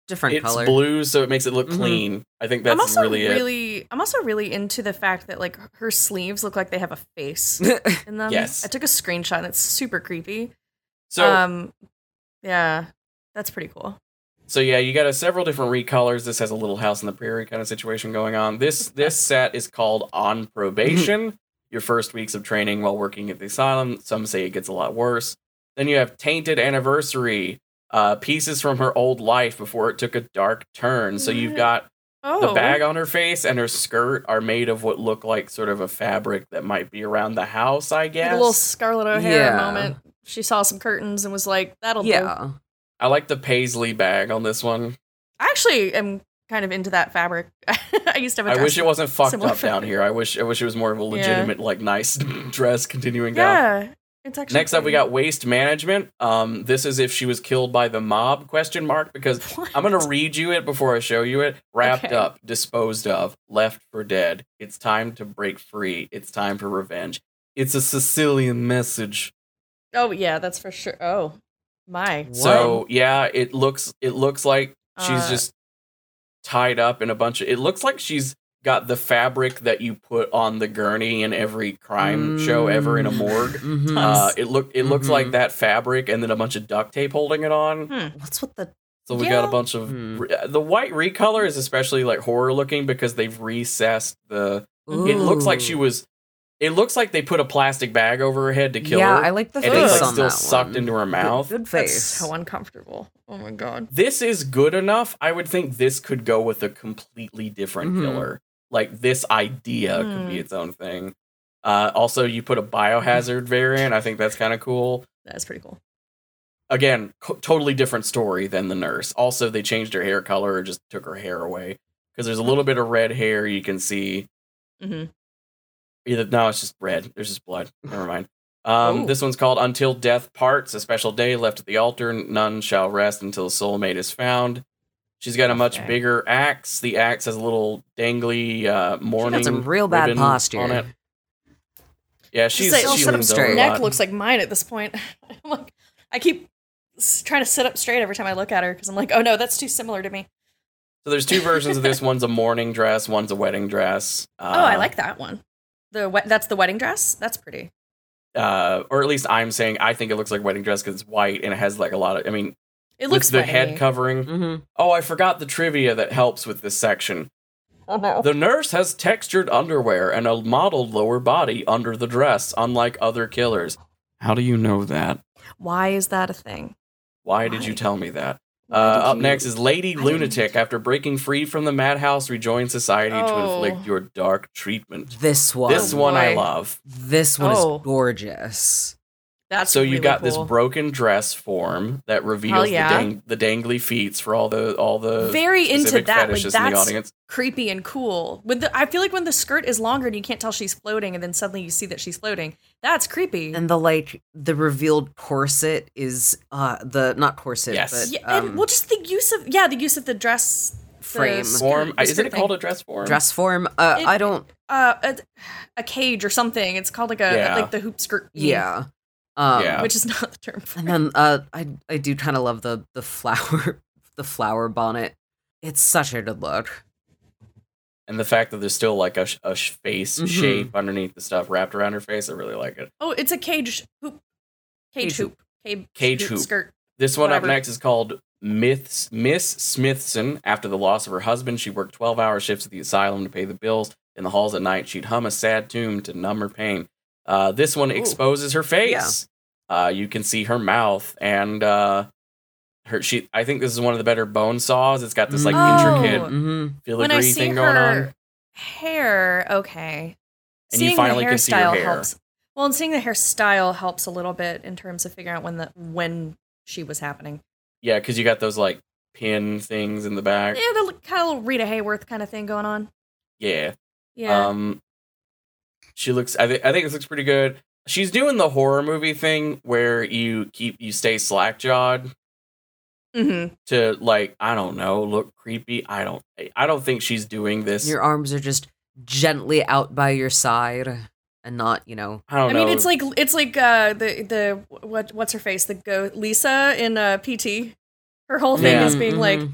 different it's color. blue, so it makes it look Mhm. clean. I think I'm that's also really, really, I'm also really into the fact that like her sleeves look like they have a face in them. Yes. I took a screenshot. and It's super creepy. So, um, yeah, that's pretty cool. so yeah, you got a several different recolors. This has a little house in the prairie kind of situation going on. This this set is called on probation. Your first weeks of training while working at the asylum. Some say it gets a lot worse. Then you have tainted anniversary. Uh, pieces from her old life before it took a dark turn. So you've got Oh, the bag on her face and her skirt are made of what look like sort of a fabric that might be around the house, I like guess. a little Scarlett O'Hara Yeah. moment. She saw some curtains and was like, "That'll do." yeah. I like the paisley bag on this one. I actually am kind of into that fabric. I used to have a I wish it wasn't fucked up down here. I wish I wish it was more of a Yeah. legitimate, like nice dress continuing down. Yeah, it's actually. Next up we got waste management. Um, this is if she was killed by the mob question mark because I'm gonna read you it before I show you it. Wrapped Okay. up, disposed of, left for dead. It's time to break free. It's time for revenge. It's a Sicilian message. Oh yeah, that's for sure. Oh my. So yeah, it looks it looks like she's Uh, just tied up in a bunch of. It looks like she's got the fabric that you put on the gurney in every crime show ever in a morgue. Mhm. Uh, it look it looks like Mhm. that fabric and then a bunch of duct tape holding it on. Hmm. What's with the So we got a bunch of Hmm. the white recolor is especially like horror looking because they've recessed the. It looks like she was. It looks like they put a plastic bag over her head to kill yeah, her, I like the and it's like on still sucked one. into her mouth. Good, That's face. so uncomfortable. Oh my god. This is good enough. I would think this could go with a completely different Mhm. killer. Like this idea could be Hmm. its own thing. Uh, also, you put a biohazard variant. I think that's kind of cool. That's pretty cool. Again, co- totally different story than the nurse. Also, they changed her hair color or just took her hair away because there's a little bit of red hair you can see. Mm-hmm. Either no, it's just red. There's just blood. Never mind. Um, this one's called "Until Death Parts." A special day left at the altar. None shall rest until a soulmate is found. She's got a much Okay. bigger axe. The axe has a little dangly uh, She morning. got some real bad posture. on it. Yeah, she's say, she sit up leans over straight. a neck lot. looks like mine at this point. I'm like, I keep trying to sit up straight every time I look at her because I'm like, oh no, that's too similar to me. So there's two versions of this. One's a mourning dress. One's a wedding dress. Uh, oh, I like that one. The we- that's the wedding dress. That's pretty. Uh, or at least I'm saying I think it looks like a wedding dress because it's white and it has like a lot of. I mean, It looks the wedding-y. head covering. Mm-hmm. Oh, I forgot the trivia that helps with this section. Oh no. The nurse has textured underwear and a modeled lower body under the dress, unlike other killers. How do you know that? Why is that a thing? Why did you tell me that? Why Uh, up next is Lady I didn't- Lunatic. After breaking free from the madhouse, rejoins society to Oh. inflict your dark treatment. This one. This Oh, one I love. This one Oh. is gorgeous. That's so you really got this broken dress form that reveals yeah. the, dang- the dangly feet for all the all the Very into that, like, fetishes in the audience. creepy and cool. With the, I feel like when the skirt is longer and you can't tell she's floating, and then suddenly you see that she's floating. That's creepy. And the like the revealed corset is uh the not corset, Yes. but yeah, um, and well, just the use of yeah, the use of the dress the Frame. skirt- Form the isn't it called a dress form? dress form. Uh It- I don't uh, a, a cage or something. It's called like a Yeah. like the hoop skirt. thingy, yeah. Um Yeah. which is not the term for and it. then uh I I do kind of love the the flower the flower bonnet. It's such a good look. and the fact that there's still like a, a sh- face Mhm. shape underneath the stuff wrapped around her face, I really like it. Oh, it's a cage hoop. Cage, Cage hoop. Cage, Cage hoop. skirt. This one Whatever. up next is called Myths, Miss Smithson. After the loss of her husband, she worked 12 hour shifts at the asylum to pay the bills. In the halls at night, she'd hum a sad tune to numb her pain. Uh, this one Ooh. exposes her face. Uh, you can see her mouth and uh, her. She, I think this is one of the better bone saws. It's got this like Mm. Oh. intricate Mm-hmm. When I filigree see thing her going on. hair, okay. and seeing you finally the can see her hairstyle hair. helps. Well, and seeing the hairstyle helps a little bit in terms of figuring out when the when she was happening. Yeah, because you got those like pin things in the back. Yeah, the kind of little Rita Hayworth kind of thing going on. Yeah. Yeah. Um, she looks. I, th- I think this looks pretty good. She's doing the horror movie thing where you keep you stay slack jawed mm-hmm. to like I don't know look creepy. I don't. I don't think she's doing this. Your arms are just gently out by your side and not, you know. I don't I know. mean, it's like it's like uh, the the what what's her face the go Lisa in uh, PT. Her whole thing Yeah. is being like Mhm.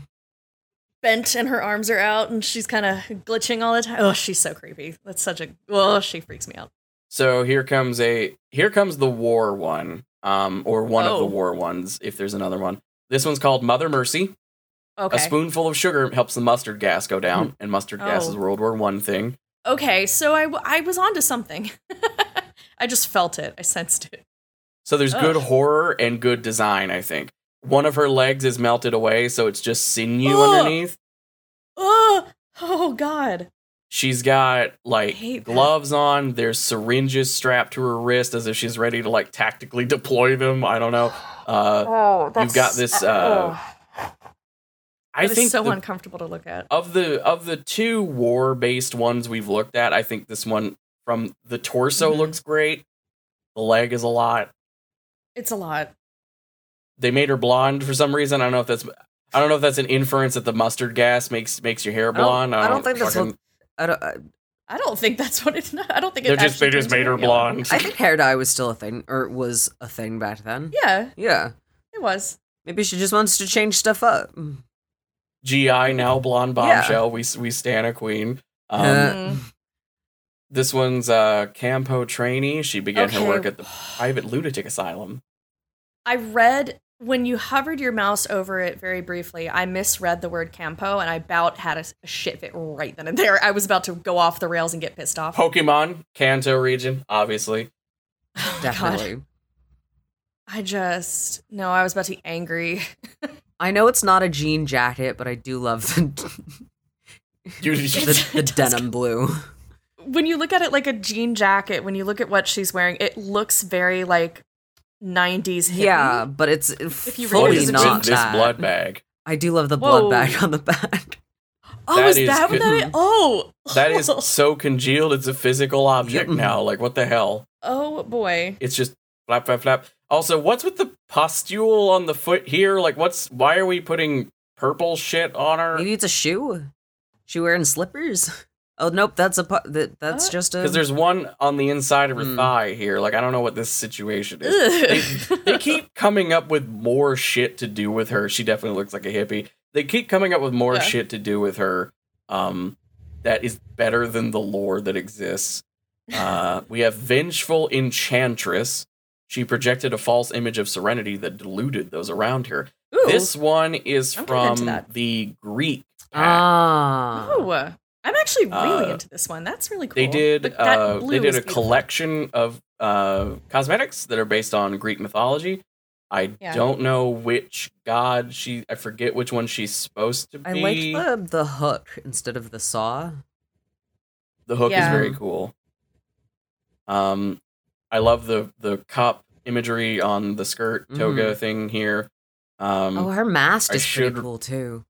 Bent and her arms are out and she's kind of glitching all the time. Oh, she's so creepy. That's such a oh, she freaks me out. so here comes a here comes the war one. Um, or one of Oh. the war ones if there's another one. This one's called Mother Mercy. Okay. A spoonful of sugar helps the mustard gas go down, and mustard gas Oh. is World War One thing. Okay, so I, w- I was onto something. I just felt it. I sensed it. So there's good horror and good design, I think. One of her legs is melted away, so it's just sinew Ugh. underneath. Oh, oh God. She's got like hate that. gloves on. There's syringes strapped to her wrist as if she's ready to like tactically deploy them. I don't know. Uh, Oh, you've got this. Uh, I That is think so the- uncomfortable to look at. of the of the two war based ones we've looked at, I think this one from the torso Mhm. looks great. The leg is a lot. It's a lot. They made her blonde for some reason. I don't know if that's I don't know if that's an inference that the mustard gas makes makes your hair I don't- blonde. I don't think that's fucking- what. I don't. I, I don't think that's what it. I don't think it just they just made her blonde. I think hair dye was still a thing, or was a thing back then. Yeah, Yeah. it was. Maybe she just wants to change stuff up. GI now blonde Yeah. bombshell. We we stand a queen. Um, Uh, Mm. This one's uh Campo trainee. She began her work at the private lunatic asylum. I read when you hovered your mouse over it very briefly. I misread the word campo, and I about had a, a shit fit right then and there. I was about to go off the rails and get pissed off. Pokemon, Kanto region, obviously. Oh my God. definitely. I just no. I was about to be angry. I know it's not a jean jacket, but I do love the You, the, the it does denim blue. when you look at it like a jean jacket, when you look at what she's wearing, it looks very like 90s hippie. Yeah, but it's uh, you fully is read with not this that. blood bag? I do love the blood Whoa. bag on the back. Oh, That is is that what that Oh. That is so congealed. It's a physical object Yep. now. Like what the hell? Oh boy. It's just flap flap flap. Also, what's with the pustule on the foot here? Like, what's why are we putting purple shit on her? Maybe it's a shoe. She wearing slippers. Oh nope, that's a pu- that, that's What? just a. Because there's one on the inside of her Hmm. thigh here. Like, I don't know what this situation is. Ugh. they keep coming up with more shit to do with her. She definitely looks like a hippie. They keep coming up with more Yeah. shit to do with her. Um, that is better than the lore that exists. Uh, we have vengeful enchantress. She projected a false image of serenity that deluded those around her. Ooh. This one is I'm from the Greek. pack. ah. I'm actually really Uh, into this one. That's really cool. They did. But that Uh, blue they did is a beautiful. collection of uh, cosmetics that are based on Greek mythology. I Yeah. don't know which god she. I forget which one she's supposed to be. I like the the hook instead of the saw. The hook Yeah. is very cool. Um, I love the the cup imagery on the skirt toga thing here. Um, oh, her mask I is pretty cool too.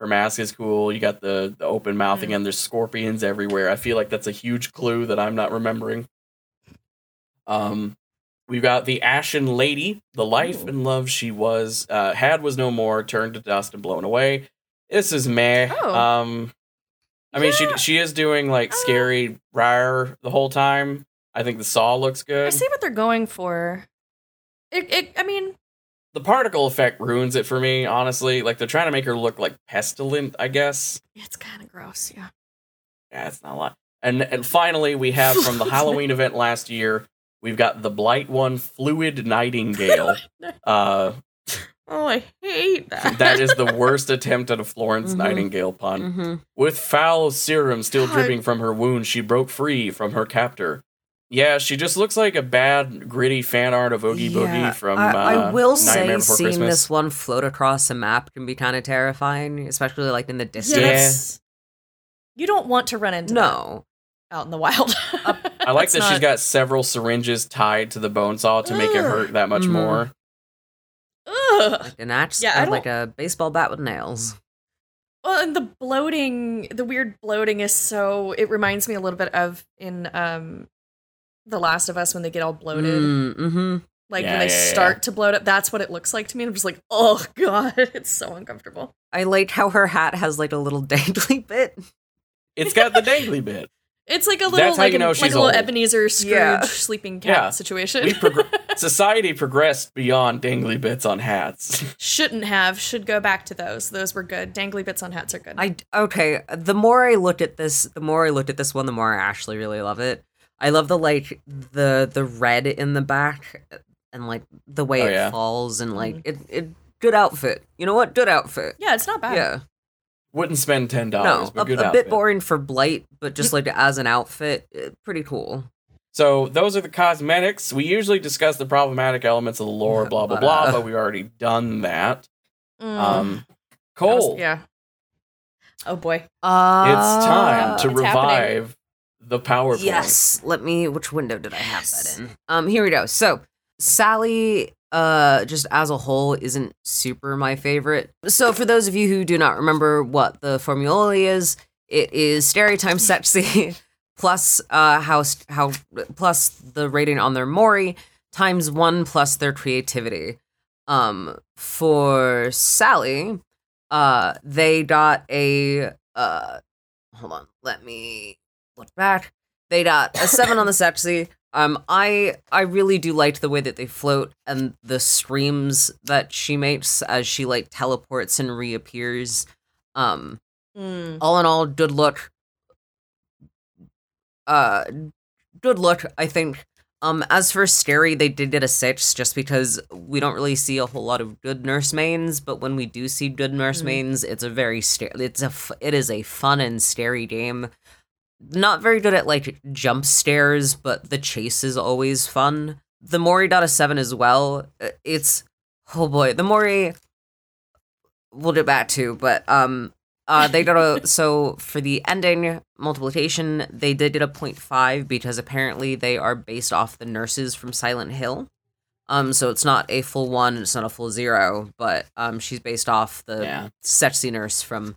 Her mask is cool. You got the the open mouth Mm. again. There's scorpions everywhere. I feel like that's a huge clue that I'm not remembering. Um, we've got the Ashen Lady, the life Ooh. and love she was, uh, had was no more, turned to dust and blown away. This is meh. Oh. Um, I mean, Yeah. she she is doing like Uh. scary rare the whole time. I think the saw looks good. I see what they're going for. It, it I mean, The particle effect ruins it for me, honestly. Like they're trying to make her look like pestilent, I guess. it's kind of gross. Yeah. Yeah, it's not a lot. And and finally, we have from the Halloween event last year, we've got the Blight One Fluid Nightingale. uh, Oh, I hate that. that is the worst attempt at a Florence Mhm. Nightingale pun. Mm-hmm. With foul serum still God. dripping from her wound, she broke free from her captor. Yeah, she just looks like a bad, gritty fan art of Oogie Boogie from I, I uh, will Nightmare say, Before seeing Christmas. this one float across a map can be kind of terrifying, especially like in the Yeah, distance. Yeah. You don't want to run into that. No, out in the wild. I like That's that she's got several syringes tied to the bone saw to make it hurt that much Mhm. more. Ugh. Like an axe, Yeah, like a baseball bat with nails. Well, and the bloating, the weird bloating is so. It reminds me a little bit of in um, The Last of Us when they get all bloated. Mm-hmm. Like Yeah, when they yeah, yeah. start to bloat up, that's what it looks like to me. And I'm just like, oh god, it's so uncomfortable. I like how her hat has like a little dangly bit. It's got the dangly bit. It's like a little That's like, an, like a little old. Ebenezer Scrooge Yeah. sleeping cat Yeah. situation. We progr- society progressed beyond dangly bits on hats. Shouldn't have. Should go back to those. Those were good. Dangly bits on hats are good. I okay. The more I looked at this, the more I looked at this one, the more I actually really love it. I love the like the the red in the back and like the way Oh, it yeah. falls and like it it good outfit. You know what? Good outfit. yeah, it's not bad. Yeah. Wouldn't spend ten dollars, No, but a, good a bit boring for Blight, but just like as an outfit, eh, pretty cool. So those are the cosmetics. We usually discuss the problematic elements of the lore, Yeah, blah blah blah, uh, but we've already done that. Mm, Um, that was- Cole, yeah. Oh boy. Uh, it's time to revive happening. The PowerPoint. Yes. Let me. Which window did I have that in? Um. Here we go. So Sally, uh, just as a whole, isn't super my favorite. So for those of you who do not remember what the formula is, it is stereo times sexy plus uh how how plus the rating on their mori times one plus their creativity. Um, for Sally, uh, they got a uh. Hold on. Let me look back. They got a seven on the sexy. Um, I I really do like the way that they float and the screams that she makes as she like teleports and reappears. Um, Mm. all in all, good look. Uh, good look. I think. Um, as for Scary, they did get a six just because we don't really see a whole lot of good nurse mains, but when we do see good nurse Mhm. mains, it's a very sta- it's a f- it is a fun and scary game. Not very good at like jump scares, but the chase is always fun. The Mori got a seven as well. Uh, It's oh boy, the Mori we'll get back to, but um uh they got a so for the ending multiplication, they did get a 0.5 because apparently they are based off the nurses from Silent Hill. Um so it's not a full one, it's not a full zero, but um she's based off the Yeah. sexy nurse from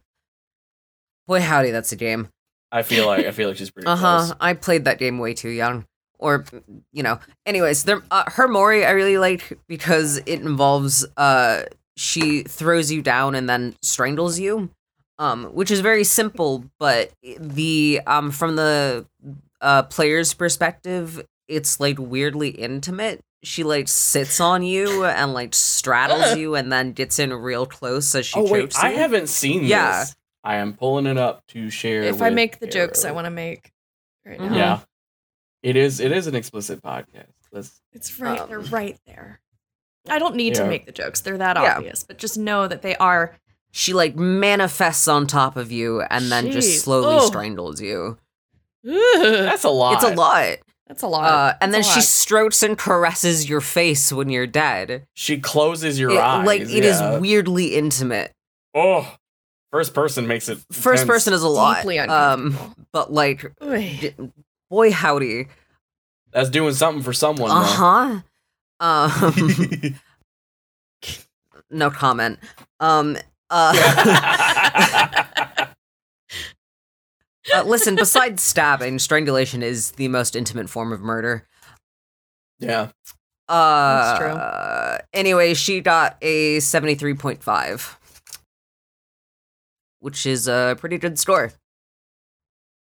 Boy howdy, that's a game. I feel like I feel like she's pretty Uh huh. I played that game way too young. Or, you know. Anyways, there, uh, her Mori I really like because it involves uh she throws you down and then strangles you, um, which is very simple. But the um from the uh player's perspective, it's like weirdly intimate. She like sits on you and like straddles you and then gets in real close as she Oh wait, chokes I haven't seen Yeah. this. I am pulling it up to share. If I make the jokes I want to make right now. Mhm. Yeah. It is it is an explicit podcast. Let's It's right. Um, they're right there. I don't need to Yeah. make the jokes. They're that Yeah. obvious. But just know that they are. she like manifests on top of you and then Jeez. just slowly Ugh. strangles you. that's a lot. It's a lot. That's a lot. Uh, and then That's a she strokes and caresses your face when you're dead. She closes your It- eyes. like it is yeah. weirdly intimate. Oh, first person makes it. First intense. person is a lot. Um, but like, d- boy howdy. That's doing something for someone. Uh though. huh. Um, no comment. Um. Uh, uh, listen. Besides stabbing, strangulation is the most intimate form of murder. yeah. Uh, That's true. Anyway, she got a 73.5, which is a pretty good score.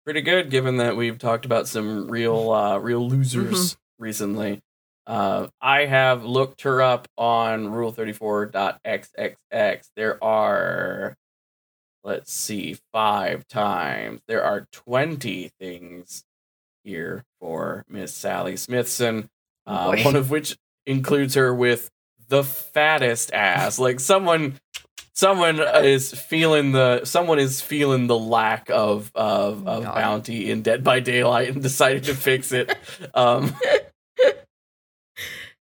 pretty good given that we've talked about some real uh real losers Mm-hmm. recently. Uh i have looked her up on rule34.xxx there are let's see five times. There are 20 things here for miss sally smithson uh, one of which includes her with the fattest ass. Like someone someone is feeling the someone is feeling the lack of of, of God. bounty in Dead by Daylight and decided to fix it. Um,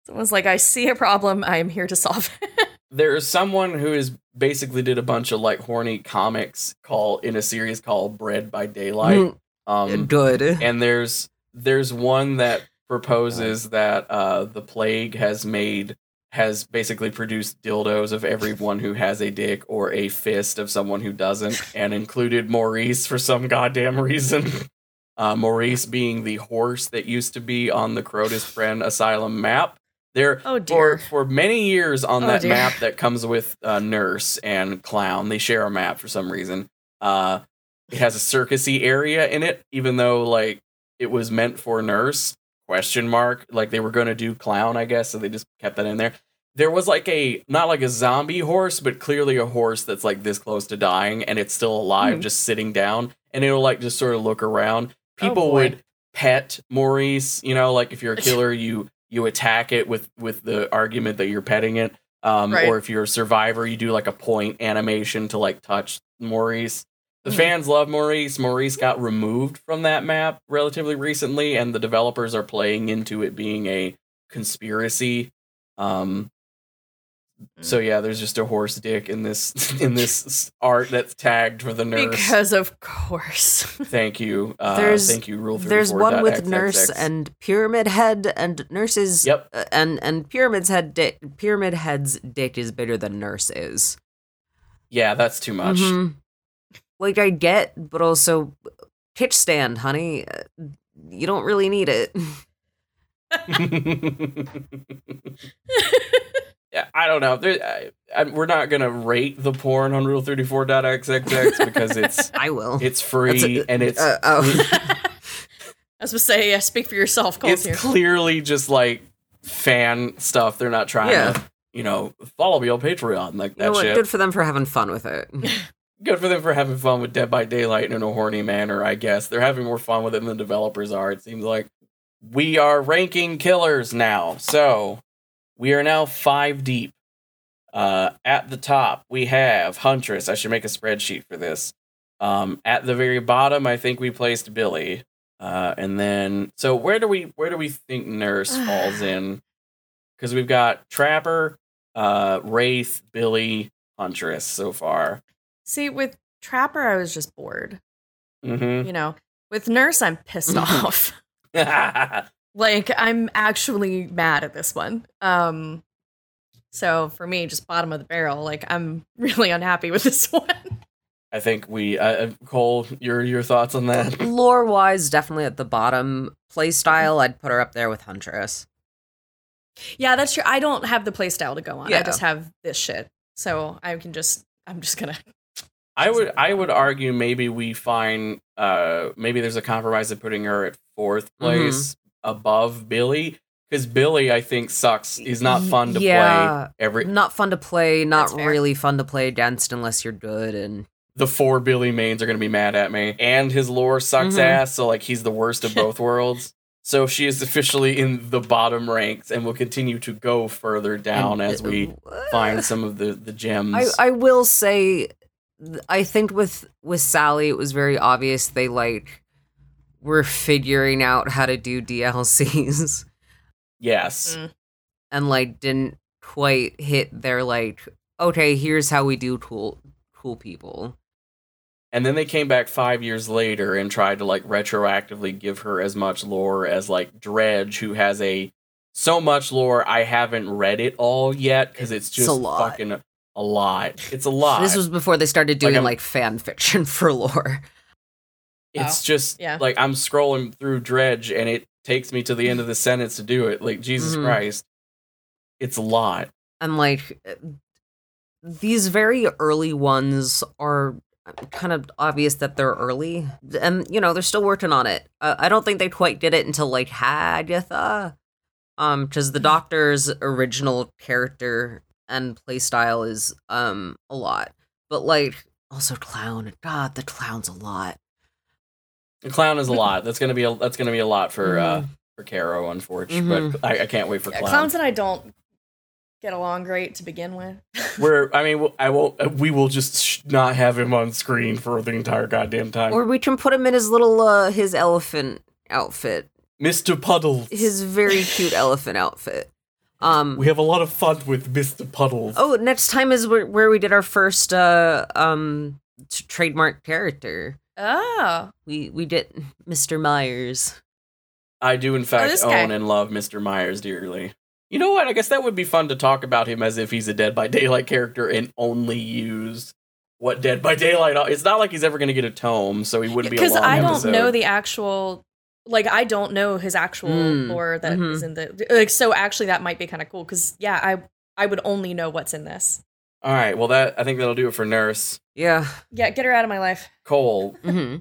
Someone's like, I see a problem. I am here to solve it. there is someone who is basically did a bunch of like horny comics called in a series called Bread by Daylight, Mm, Um, Good. and there's there's one that proposes that uh, the plague has made has basically produced dildos of everyone who has a dick or a fist of someone who doesn't, and included Maurice for some goddamn reason. Uh, Maurice being the horse that used to be on the Crotus Prenn Asylum map. There, Oh, for dear. for many years on Oh, that dear. map that comes with uh, Nurse and Clown, they share a map for some reason. Uh, it has a circusy area in it, even though like it was meant for Nurse question mark like they were going to do clown i guess so they just kept that in there there was like a not like a zombie horse but clearly a horse that's like this close to dying and it's still alive Hmm. just sitting down and it'll like just sort of look around Oh, people boy. would pet maurice you know like if you're a killer you you attack it with with the argument that you're petting it um Right. or if you're a survivor you do like a point animation to like touch maurice the Mhm. fans love Maurice. Maurice got removed from that map relatively recently, and the developers are playing into it being a conspiracy. Um, so yeah, there's just a horse dick in this in this art that's tagged for the nurse. Because of course. thank you, uh, There's- thank you. Rule There's one with 34.xxx. nurse and pyramid head, and nurses. Yep. uh, and and pyramid's head. Di- pyramid head's dick is bigger than nurse is. yeah, that's too much. Mhm. Like I get, but also pitch stand, honey. You don't really need it. I don't know. There, I, I, we're not gonna rate the porn on Rule 34.xxx because it's I will. it's free a- and it's uh, oh. I was gonna say, yeah, speak for yourself, Colt it's here. clearly just like fan stuff. They're not trying Yeah. to, you know, follow me on Patreon like you that know what? shit. Good for them for having fun with it. Good for them for having fun with Dead by Daylight in a horny manner. I guess they're having more fun with it than the developers are. It seems like we are ranking killers now. So we are now five deep. Uh, at the top, we have Huntress. I should make a spreadsheet for this. Um, at the very bottom, I think we placed Billy. Uh, and then, so where do we where do we think Nurse falls in? Because we've got Trapper, uh, Wraith, Billy, Huntress so far. See, with Trapper, I was just bored. Mm-hmm. You know, with Nurse, I'm pissed off. Like, I'm actually mad at this one. Um, so for me, just bottom of the barrel. Like, I'm really unhappy with this one. I think we, uh, uh, Cole, your your thoughts on that? Lore wise, definitely at the bottom. Play style, I'd put her up there with Huntress. yeah, that's true. I don't have the playstyle to go on. I just have this shit. So I can just, I'm just gonna. I would I would argue maybe we find uh maybe there's a compromise of putting her at fourth place above Billy because Billy I think sucks. He's not fun to Yeah. play. Every Not fun to play, not really fun to play against unless you're good and the four Billy mains are gonna be mad at me, and his lore sucks Mhm. ass. So like he's the worst of both worlds. So she is officially in the bottom ranks, and will continue to go further down and- as we find some of the the gems. I, I will say I think with with Sally it was very obvious they like were figuring out how to do DLCs yes. Mm. and like didn't quite hit their like okay here's how we do cool cool people And then they came back five years later and tried to like retroactively give her as much lore as like Dredge, who has a so much lore. I haven't read it all yet because it's It's just a lot. fucking a lot. It's a lot. this was before they started doing I'm- like fan fiction for lore it's Oh, just yeah. like I'm scrolling through Dredge and it takes me to the end of the sentence to do it. Like Jesus Mhm. Christ, it's a lot. and like uh, these very early ones are kind of obvious that they're early and you know they're still working on it uh, i don't think they quite did it until like hagatha um because the doctor's original character and playstyle is um a lot but like also clown god the clown's a lot The clown is a lot. That's gonna be a that's gonna be a lot for uh Mhm. for Caro, unfortunately. But I, I can't wait for Yeah, clown. clowns and I don't get along great to begin with. We're, I mean, I won't. uh, We will just sh- not have him on screen for the entire goddamn time. or we can put him in his little uh his elephant outfit Mr. Puddles. his very cute elephant outfit um We have a lot of fun with Mr. Puddles. Oh, next time is where, where we did our first uh um t- trademark character. Oh, We we did Mr. Myers. I do, in fact, this guy. own and love Mr. Myers dearly. You know what? I guess that would be fun to talk about him as if he's a Dead by Daylight character and only use what Dead by Daylight. It's not like he's ever going to get a tome, so he wouldn't be a because I don't episode. know the actual. Like I don't know his actual Mm, lore that is mhm. in the like. So actually, that might be kind of cool. Because yeah, I I would only know what's in this. All right, well, that I think that'll do it for Nurse Yeah. Yeah, get her out of my life. Cole. hmm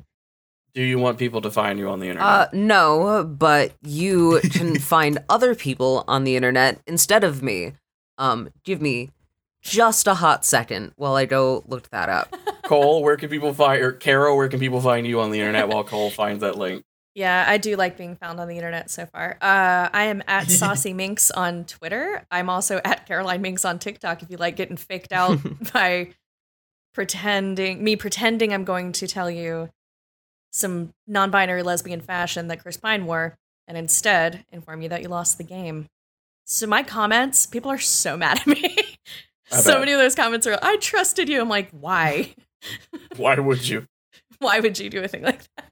Do you want people to find you on the internet? Uh, no, but you can find other people on the internet instead of me. Um, give me just a hot second while I go look that up. Cole, where can people find or Caro, where can people find you on the internet while Cole finds that link? Yeah, I do like being found on the internet so far. Uh, I am at Saucy Mincks on Twitter. I'm also at Caroline Mincks on TikTok if you like getting faked out by pretending me pretending I'm going to tell you some non-binary lesbian fashion that Chris Pine wore and instead inform you that you lost the game. So my comments, people are so mad at me. So many of those comments are I trusted you. I'm like, why? Why would you? Why would you do a thing like that?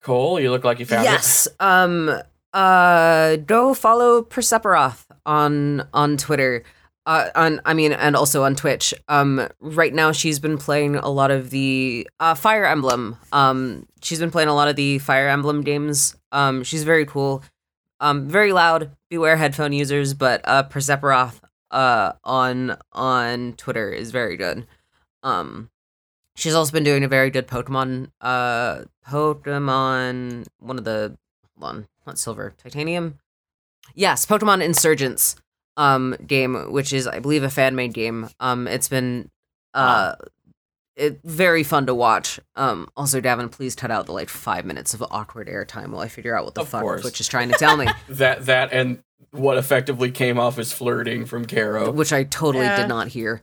Cole, you look like you found yes. Um. Uh. Go follow Perseperoth on on Twitter. Uh. On. I mean, and also on Twitch. Um. Right now, she's been playing a lot of the uh Fire Emblem. Um. She's been playing a lot of the Fire Emblem games. Um. She's very cool. Um. Very loud. Beware headphone users. But uh, Perseperoth. Uh. On on Twitter is very good. Um. She's also been doing a very good Pokemon, uh, Pokemon, one of the, hold on, not silver, titanium? Yes, Pokemon Insurgence, um, game, which is, I believe, a fan made game. Um, it's been, uh, it, very fun to watch. Um, also, Gavin, please cut out the like five minutes of awkward airtime while I figure out what the Of fuck course. Twitch is trying to tell me, that that and what effectively came off as flirting from Caro. which I totally Yeah. did not hear.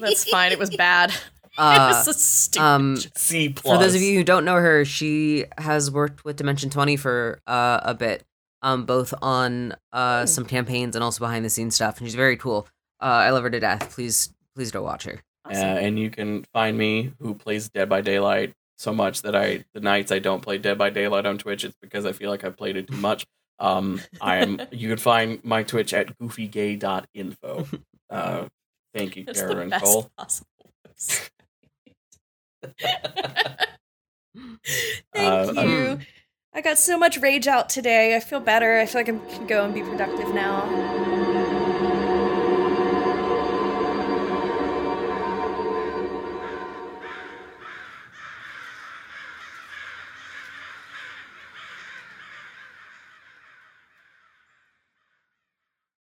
That's fine. It was bad. it Uh, was so stupid. um, C plus. For those of you who don't know her, she has worked with Dimension 20 for uh, a bit, um, both on uh, Oh. some campaigns and also behind the scenes stuff. And she's very cool. Uh, I love her to death. Please, please go watch her. Uh, and you can find me who plays Dead by Daylight so much that I the nights I don't play Dead by Daylight on Twitch, it's because I feel like I've played it too much. Um, I am. you can find my Twitch at goofygay.info. Uh, thank you, It's Kara the and best Cole. possible. Thank Uh, you. I got so much rage out today. I feel better. I feel like I can go and be productive now.